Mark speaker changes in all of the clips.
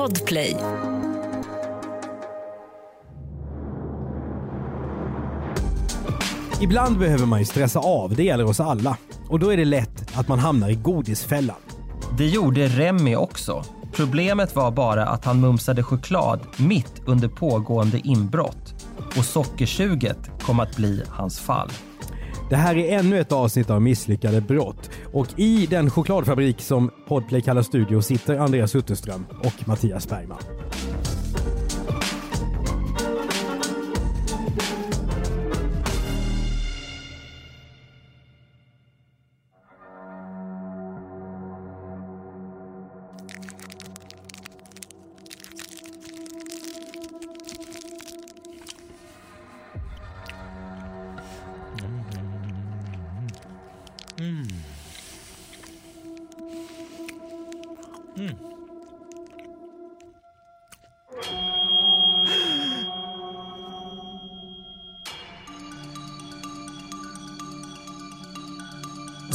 Speaker 1: Podplay.
Speaker 2: Ibland behöver man ju stressa av, det gäller oss alla. Och då är det lätt att man hamnar i godisfällan.
Speaker 3: Det gjorde Remy också. Problemet var bara att han mumsade choklad mitt under pågående inbrott. Och sockersuget kom att bli hans fall.
Speaker 2: Det här är ännu ett avsnitt av misslyckade brott. Och i den chokladfabrik som Podplay kallar studio sitter Andreas Utterström och Mattias Bergman.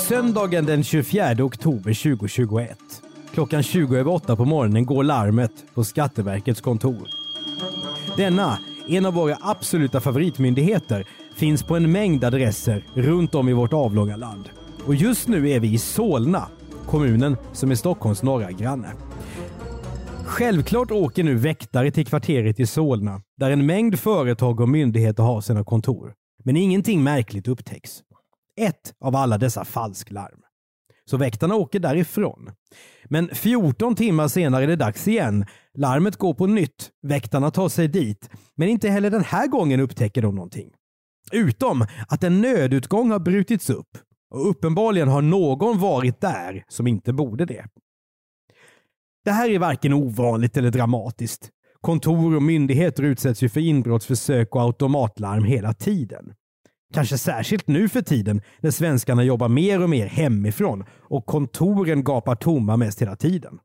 Speaker 2: Söndagen den 24 oktober 2021. Klockan 20 över 8 på morgonen går larmet på Skatteverkets kontor. Denna, en av våra absoluta favoritmyndigheter, finns på en mängd adresser runt om i vårt avlånga land. Och just nu är vi i Solna, kommunen som är Stockholms norra granne. Självklart åker nu väktare till kvarteret i Solna, där en mängd företag och myndigheter har sina kontor. Men ingenting märkligt upptäcks. Ett av alla dessa falsklarm. Så väktarna åker därifrån. Men 14 timmar senare är det dags igen. Larmet går på nytt. Väktarna tar sig dit. Men inte heller den här gången upptäcker de någonting. Utom att en nödutgång har brutits upp. Och uppenbarligen har någon varit där som inte borde det. Det här är varken ovanligt eller dramatiskt. Kontor och myndigheter utsätts ju för inbrottsförsök och automatlarm hela tiden. Kanske särskilt nu för tiden när svenskarna jobbar mer och mer hemifrån och kontoren gapar tomma mest hela tiden.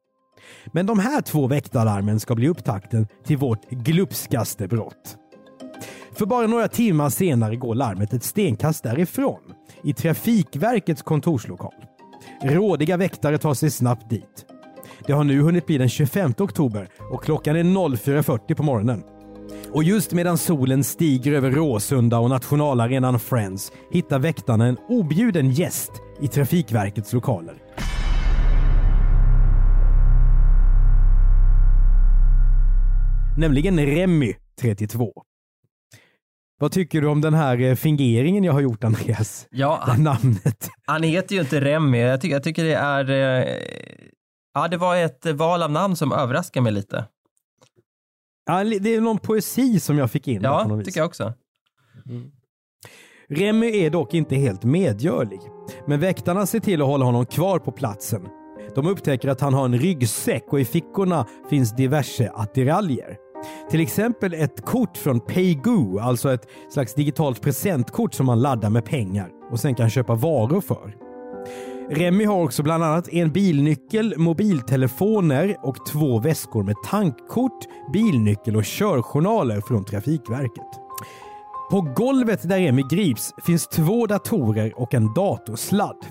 Speaker 2: Men de här två väktarlarmen ska bli upptakten till vårt glupskaste brott. För bara några timmar senare går larmet ett stenkast därifrån, i Trafikverkets kontorslokal. Rådiga väktare tar sig snabbt dit. Det har nu hunnit bli den 25 oktober och klockan är 04.40 på morgonen. Och just medan solen stiger över Råsunda och nationalarenan Friends hittar väktarna en objuden gäst i Trafikverkets lokaler. Nämligen Remy, 32. Vad tycker du om den här eh, fingeringen jag har gjort Andreas?
Speaker 3: Ja, han,
Speaker 2: namnet.
Speaker 3: han heter ju inte Remy. Jag tycker, jag tycker det är... eh, Ja, det var ett val av namn som överraskar mig lite.
Speaker 2: Ja, det är någon poesi som jag fick in. på
Speaker 3: Ja,
Speaker 2: något vis.
Speaker 3: tycker jag också.
Speaker 2: Remy är dock inte helt medgörlig. Men väktarna ser till att hålla honom kvar på platsen. De upptäcker att han har en ryggsäck och i fickorna finns diverse attiraljer. Till exempel ett kort från Paygo, alltså ett slags digitalt presentkort som man laddar med pengar och sen kan köpa varor för. Remy har också bland annat en bilnyckel, mobiltelefoner och två väskor med tankkort, bilnyckel och körjournaler från Trafikverket. På golvet där Remy grips finns två datorer och en datorsladd.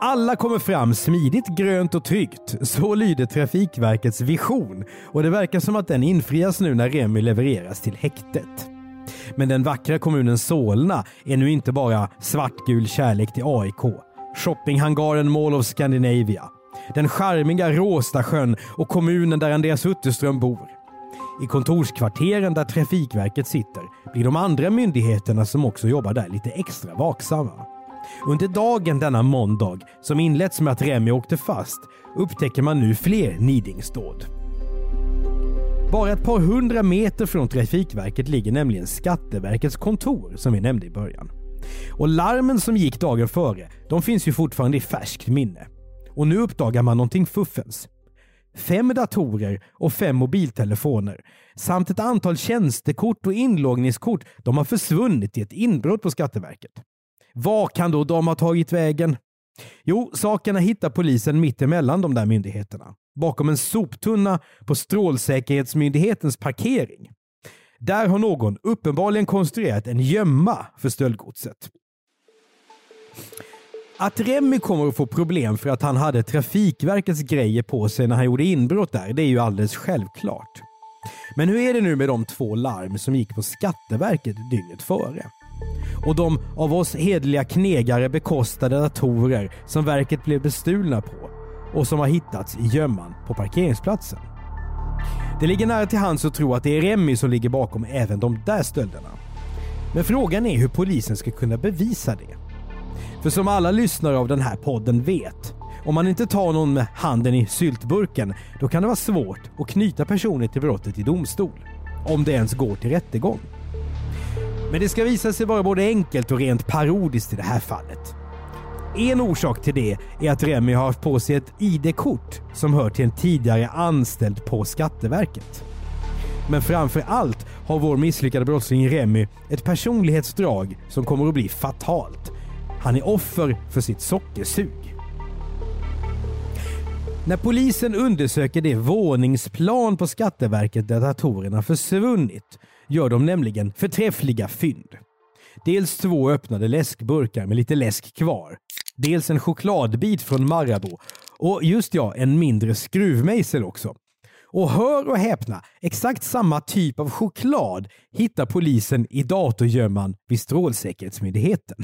Speaker 2: Alla kommer fram smidigt, grönt och tryggt. Så lyder Trafikverkets vision och det verkar som att den infrias nu när Remy levereras till häktet. Men den vackra kommunen Solna är nu inte bara svartgul kärlek till AIK. Shoppinghangaren Mall of Scandinavia. Den charmiga Råstasjön och kommunen där Andreas Utterström bor. I kontorskvarteren där Trafikverket sitter blir de andra myndigheterna som också jobbar där lite extra vaksamma. Under dagen denna måndag, som inletts med att Remi åkte fast, upptäcker man nu fler nidingsdåd. Bara ett par hundra meter från Trafikverket ligger nämligen Skatteverkets kontor som vi nämnde i början. Och larmen som gick dagen före, de finns ju fortfarande i färskt minne. Och nu uppdagar man någonting fuffens. Fem datorer och fem mobiltelefoner samt ett antal tjänstekort och inloggningskort de har försvunnit i ett inbrott på Skatteverket. Var kan då de ha tagit vägen? Jo, sakerna hittar polisen mitt emellan de där myndigheterna. Bakom en soptunna på Strålsäkerhetsmyndighetens parkering. Där har någon uppenbarligen konstruerat en gömma för stöldgodset. Att Remmy kommer att få problem för att han hade Trafikverkets grejer på sig när han gjorde inbrott där, det är ju alldeles självklart. Men hur är det nu med de två larm som gick på Skatteverket dygnet före? Och de av oss hedliga knegare bekostade datorer som verket blev bestulna på och som har hittats i gömman på parkeringsplatsen. Det ligger nära till hands att tro att det är Remy som ligger bakom även de där stölderna. Men frågan är hur polisen ska kunna bevisa det. För som alla lyssnare av den här podden vet, om man inte tar någon med handen i syltburken, då kan det vara svårt att knyta personer till brottet i domstol. Om det ens går till rättegång. Men det ska visa sig vara både enkelt och rent parodiskt i det här fallet. En orsak till det är att Remy har haft på sig ett ID-kort som hör till en tidigare anställd på Skatteverket. Men framför allt har vår misslyckade brottsling Remy ett personlighetsdrag som kommer att bli fatalt. Han är offer för sitt sockersug. När polisen undersöker det våningsplan på Skatteverket där datorerna försvunnit gör de nämligen förträffliga fynd. Dels två öppnade läskburkar med lite läsk kvar. Dels en chokladbit från Marabou. Och just ja, en mindre skruvmejsel också. Och hör och häpna, exakt samma typ av choklad hittar polisen i datorgömman vid Strålsäkerhetsmyndigheten.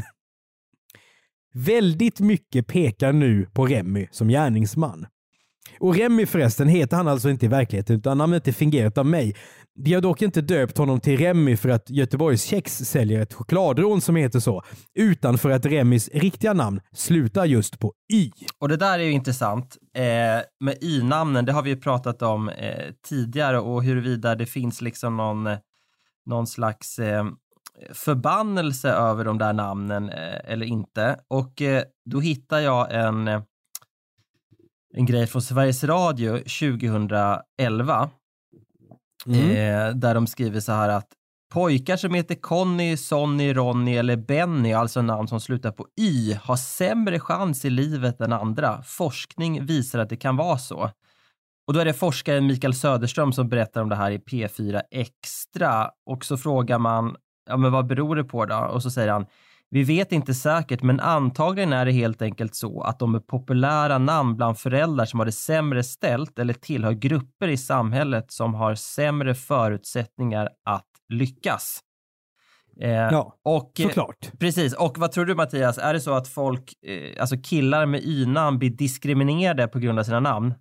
Speaker 2: Väldigt mycket pekar nu på Remy som gärningsman. Och Remy förresten heter han alltså inte i verkligheten utan namnet är fingerat av mig. Vi har dock inte döpt honom till Remy för att Göteborgs Kex säljer ett chokladrån som heter så, utan för att Remys riktiga namn slutar just på Y.
Speaker 3: Och det där är ju intressant eh, med Y-namnen. Det har vi ju pratat om eh, tidigare och huruvida det finns liksom någon, eh, någon slags eh, förbannelse över de där namnen eh, eller inte. Och eh, då hittar jag en, eh, en grej från Sveriges Radio 2011 Mm. Eh, där de skriver så här att pojkar som heter Conny, Sonny, Ronny eller Benny, alltså namn som slutar på Y, har sämre chans i livet än andra. Forskning visar att det kan vara så. Och då är det forskaren Mikael Söderström som berättar om det här i P4 Extra. Och så frågar man, ja men vad beror det på då? Och så säger han, vi vet inte säkert, men antagligen är det helt enkelt så att de är populära namn bland föräldrar som har det sämre ställt eller tillhör grupper i samhället som har sämre förutsättningar att lyckas.
Speaker 2: Eh, ja, och, eh, såklart.
Speaker 3: Precis. Och vad tror du Mattias, är det så att folk, eh, alltså killar med Y-namn blir diskriminerade på grund av sina namn?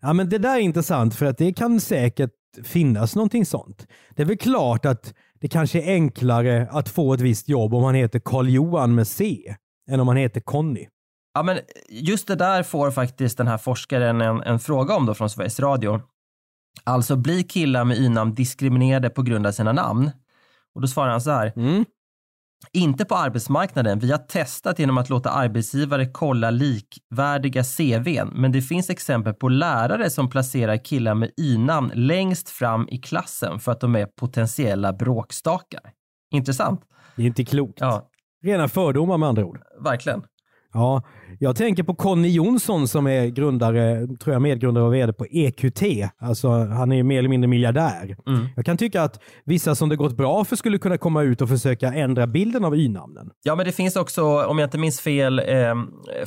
Speaker 2: Ja, men det där är intressant för att det kan säkert finnas någonting sånt. Det är väl klart att det kanske är enklare att få ett visst jobb om man heter Karl-Johan med C än om man heter Conny.
Speaker 3: Ja, men just det där får faktiskt den här forskaren en, en fråga om då från Sveriges Radio. Alltså, blir killar med y-namn diskriminerade på grund av sina namn? Och då svarar han så här. Mm. Inte på arbetsmarknaden. Vi har testat genom att låta arbetsgivare kolla likvärdiga CVn, men det finns exempel på lärare som placerar killar med y-namn längst fram i klassen för att de är potentiella bråkstakar. Intressant.
Speaker 2: Det är inte klokt. Ja. Rena fördomar med andra ord.
Speaker 3: Verkligen.
Speaker 2: Ja, jag tänker på Conny Jonsson som är grundare, tror jag medgrundare och vd på EQT. Alltså, han är mer eller mindre miljardär. Mm. Jag kan tycka att vissa som det gått bra för skulle kunna komma ut och försöka ändra bilden av y-namnen.
Speaker 3: Ja, men det finns också, om jag inte minns fel, eh,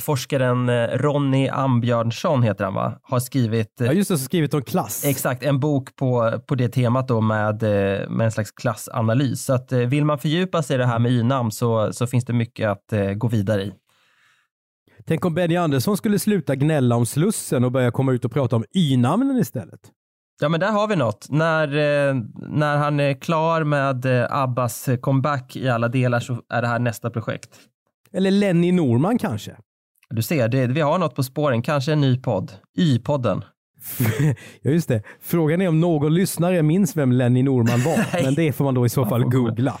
Speaker 3: forskaren Ronny Ambjörnsson heter han va? Har skrivit...
Speaker 2: Eh, ja, just det, skrivit om klass.
Speaker 3: Exakt, en bok på, på det temat då med, eh, med en slags klassanalys. Så att eh, vill man fördjupa sig i det här med y-namn så, så finns det mycket att eh, gå vidare i.
Speaker 2: Tänk om Benny Andersson skulle sluta gnälla om Slussen och börja komma ut och prata om y-namnen istället.
Speaker 3: Ja, men där har vi något. När, eh, när han är klar med eh, Abbas comeback i alla delar så är det här nästa projekt.
Speaker 2: Eller Lenny Norman kanske?
Speaker 3: Du ser, det, vi har något på spåren. Kanske en ny podd. Y-podden.
Speaker 2: ja, just det. Frågan är om någon lyssnare minns vem Lenny Norman var. men det får man då i så fall googla.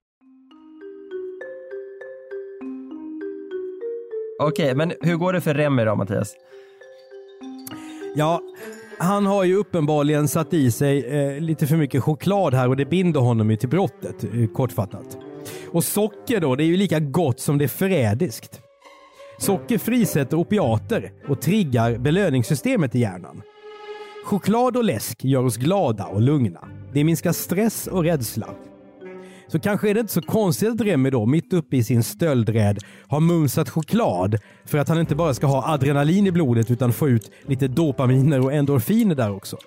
Speaker 3: Okej, men hur går det för Remi då Mattias?
Speaker 2: Ja, han har ju uppenbarligen satt i sig eh, lite för mycket choklad här och det binder honom ju till brottet, eh, kortfattat. Och socker då, det är ju lika gott som det är förrädiskt. Socker frisätter opiater och triggar belöningssystemet i hjärnan. Choklad och läsk gör oss glada och lugna. Det minskar stress och rädsla. Så kanske är det inte så konstigt att Remi då, mitt uppe i sin stöldräd, har mumsat choklad för att han inte bara ska ha adrenalin i blodet utan få ut lite dopaminer och endorfiner där också.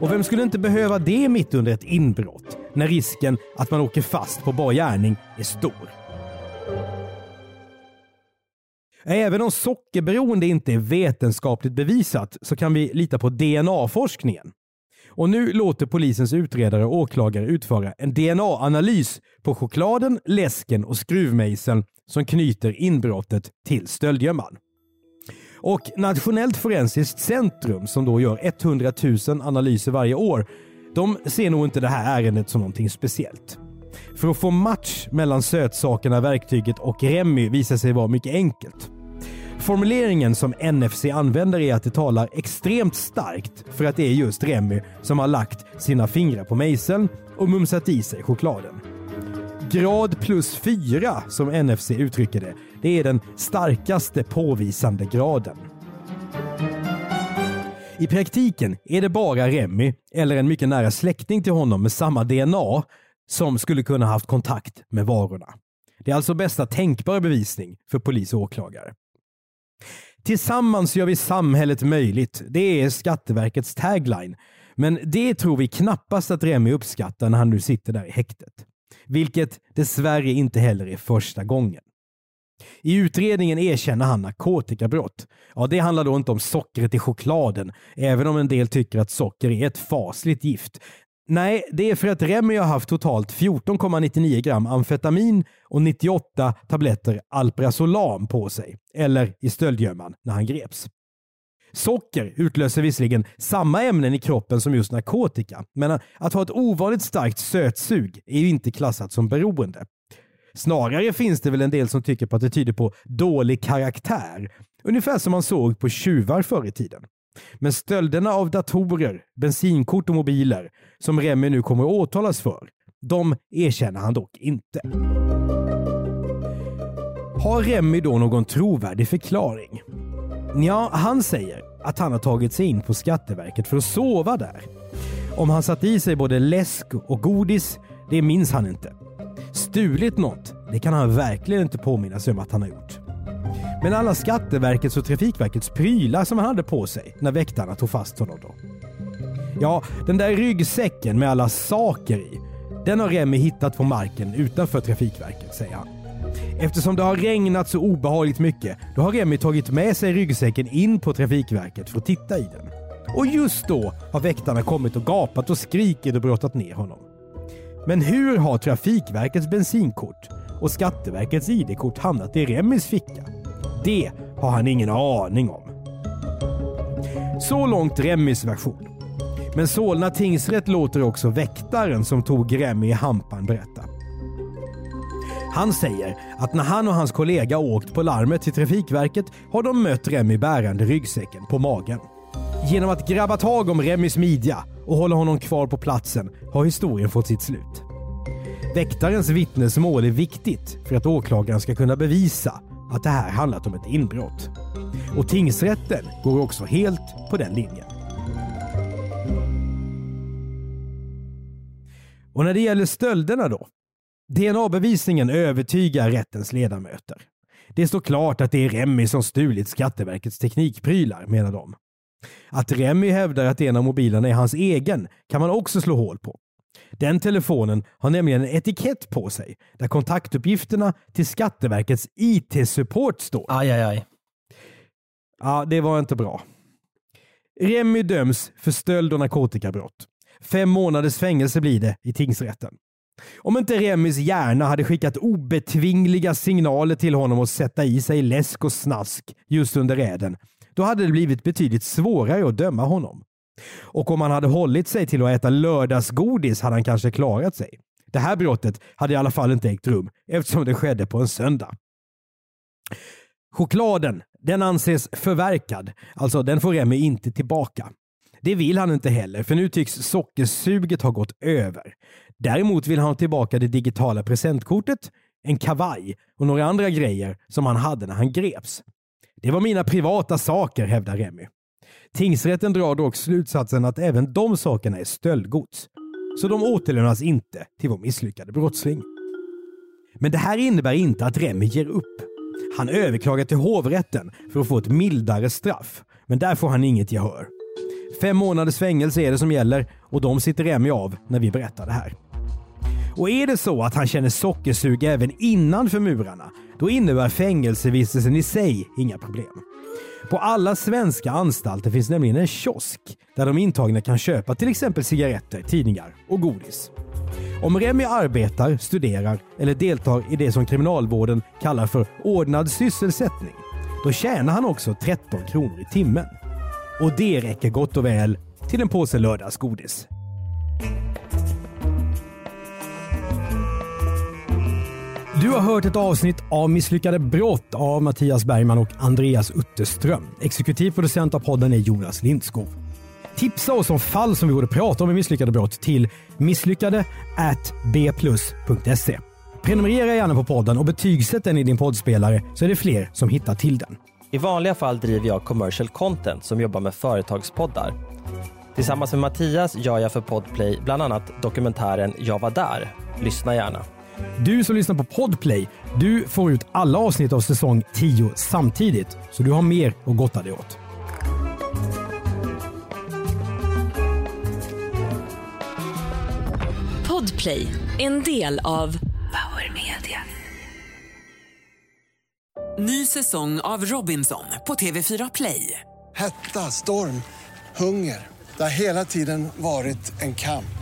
Speaker 2: Och vem skulle inte behöva det mitt under ett inbrott när risken att man åker fast på bar gärning är stor? Även om sockerberoende inte är vetenskapligt bevisat så kan vi lita på DNA-forskningen. Och nu låter polisens utredare och åklagare utföra en DNA-analys på chokladen, läsken och skruvmejseln som knyter inbrottet till stöldgömman. Och Nationellt forensiskt centrum som då gör 100 000 analyser varje år, de ser nog inte det här ärendet som någonting speciellt. För att få match mellan sötsakerna, verktyget och Remy visar sig vara mycket enkelt. Formuleringen som NFC använder är att det talar extremt starkt för att det är just Remy som har lagt sina fingrar på mejseln och mumsat i sig chokladen. Grad plus fyra, som NFC uttrycker det, det är den starkaste påvisande graden. I praktiken är det bara Remy, eller en mycket nära släkting till honom med samma DNA, som skulle kunna haft kontakt med varorna. Det är alltså bästa tänkbara bevisning för polis och åklagare. Tillsammans gör vi samhället möjligt. Det är Skatteverkets tagline. Men det tror vi knappast att Remi uppskattar när han nu sitter där i häktet. Vilket dessvärre inte heller är första gången. I utredningen erkänner han narkotikabrott. Ja, det handlar då inte om sockret i chokladen, även om en del tycker att socker är ett fasligt gift. Nej, det är för att Remy har haft totalt 14,99 gram amfetamin och 98 tabletter Alprazolam på sig, eller i stöldgömman när han greps. Socker utlöser visserligen samma ämnen i kroppen som just narkotika, men att ha ett ovanligt starkt sötsug är ju inte klassat som beroende. Snarare finns det väl en del som tycker på att det tyder på dålig karaktär, ungefär som man såg på tjuvar förr i tiden. Men stölderna av datorer, bensinkort och mobiler som Remi nu kommer att åtalas för, de erkänner han dock inte. Har Remi då någon trovärdig förklaring? Ja, han säger att han har tagit sig in på Skatteverket för att sova där. Om han satt i sig både läsk och godis, det minns han inte. Stulit något, det kan han verkligen inte påminna sig om att han har gjort. Men alla Skatteverkets och Trafikverkets prylar som han hade på sig när väktarna tog fast honom då. Ja, den där ryggsäcken med alla saker i, den har Remi hittat på marken utanför Trafikverket, säger han. Eftersom det har regnat så obehagligt mycket, då har Remi tagit med sig ryggsäcken in på Trafikverket för att titta i den. Och just då har väktarna kommit och gapat och skrikit och brottat ner honom. Men hur har Trafikverkets bensinkort och Skatteverkets ID-kort hamnat i Remis ficka? Det har han ingen aning om. Så långt Remmys version. Men Solna tingsrätt låter också väktaren som tog Remi i hampan berätta. Han säger att när han och hans kollega åkt på larmet till Trafikverket har de mött Remi bärande ryggsäcken på magen. Genom att grabba tag om Remis midja och hålla honom kvar på platsen har historien fått sitt slut. Väktarens vittnesmål är viktigt för att åklagaren ska kunna bevisa att det här handlat om ett inbrott. Och tingsrätten går också helt på den linjen. Och när det gäller stölderna då? DNA-bevisningen övertygar rättens ledamöter. Det står klart att det är Remi som stulit Skatteverkets teknikprylar, menar de. Att Remi hävdar att en av mobilerna är hans egen kan man också slå hål på. Den telefonen har nämligen en etikett på sig där kontaktuppgifterna till Skatteverkets IT-support står.
Speaker 3: Aj, aj, aj.
Speaker 2: Ja, det var inte bra. Remy döms för stöld och narkotikabrott. Fem månaders fängelse blir det i tingsrätten. Om inte Remys hjärna hade skickat obetvingliga signaler till honom att sätta i sig läsk och snask just under räden, då hade det blivit betydligt svårare att döma honom. Och om han hade hållit sig till att äta lördagsgodis hade han kanske klarat sig. Det här brottet hade i alla fall inte ägt rum eftersom det skedde på en söndag. Chokladen, den anses förverkad. Alltså den får Remi inte tillbaka. Det vill han inte heller, för nu tycks sockersuget ha gått över. Däremot vill han ha tillbaka det digitala presentkortet, en kavaj och några andra grejer som han hade när han greps. Det var mina privata saker, hävdar Remy. Tingsrätten drar dock slutsatsen att även de sakerna är stöldgods. Så de återlämnas inte till vår misslyckade brottsling. Men det här innebär inte att Remi ger upp. Han överklagar till hovrätten för att få ett mildare straff, men där får han inget gehör. Fem månaders fängelse är det som gäller och de sitter Remi av när vi berättar det här. Och är det så att han känner sockersug även innanför murarna, då innebär fängelsevistelsen i sig inga problem. På alla svenska anstalter finns nämligen en kiosk där de intagna kan köpa till exempel cigaretter, tidningar och godis. Om Remi arbetar, studerar eller deltar i det som kriminalvården kallar för ordnad sysselsättning, då tjänar han också 13 kronor i timmen. Och det räcker gott och väl till en påse lördagsgodis. Du har hört ett avsnitt av Misslyckade brott av Mattias Bergman och Andreas Utterström. Exekutiv producent av podden är Jonas Lindskog. Tipsa oss om fall som vi borde prata om i Misslyckade brott till misslyckade bplus.se. Prenumerera gärna på podden och betygsätt den i din poddspelare så är det fler som hittar till den.
Speaker 4: I vanliga fall driver jag commercial content som jobbar med företagspoddar. Tillsammans med Mattias gör jag för Podplay bland annat dokumentären Jag var där. Lyssna gärna.
Speaker 2: Du som lyssnar på Podplay, du får ut alla avsnitt av säsong 10 samtidigt, så du har mer att gotta dig åt.
Speaker 1: Podplay, en del av Power Media.
Speaker 5: Ny säsong av Robinson på TV4 Play.
Speaker 6: Hetta, storm, hunger. Det har hela tiden varit en kamp.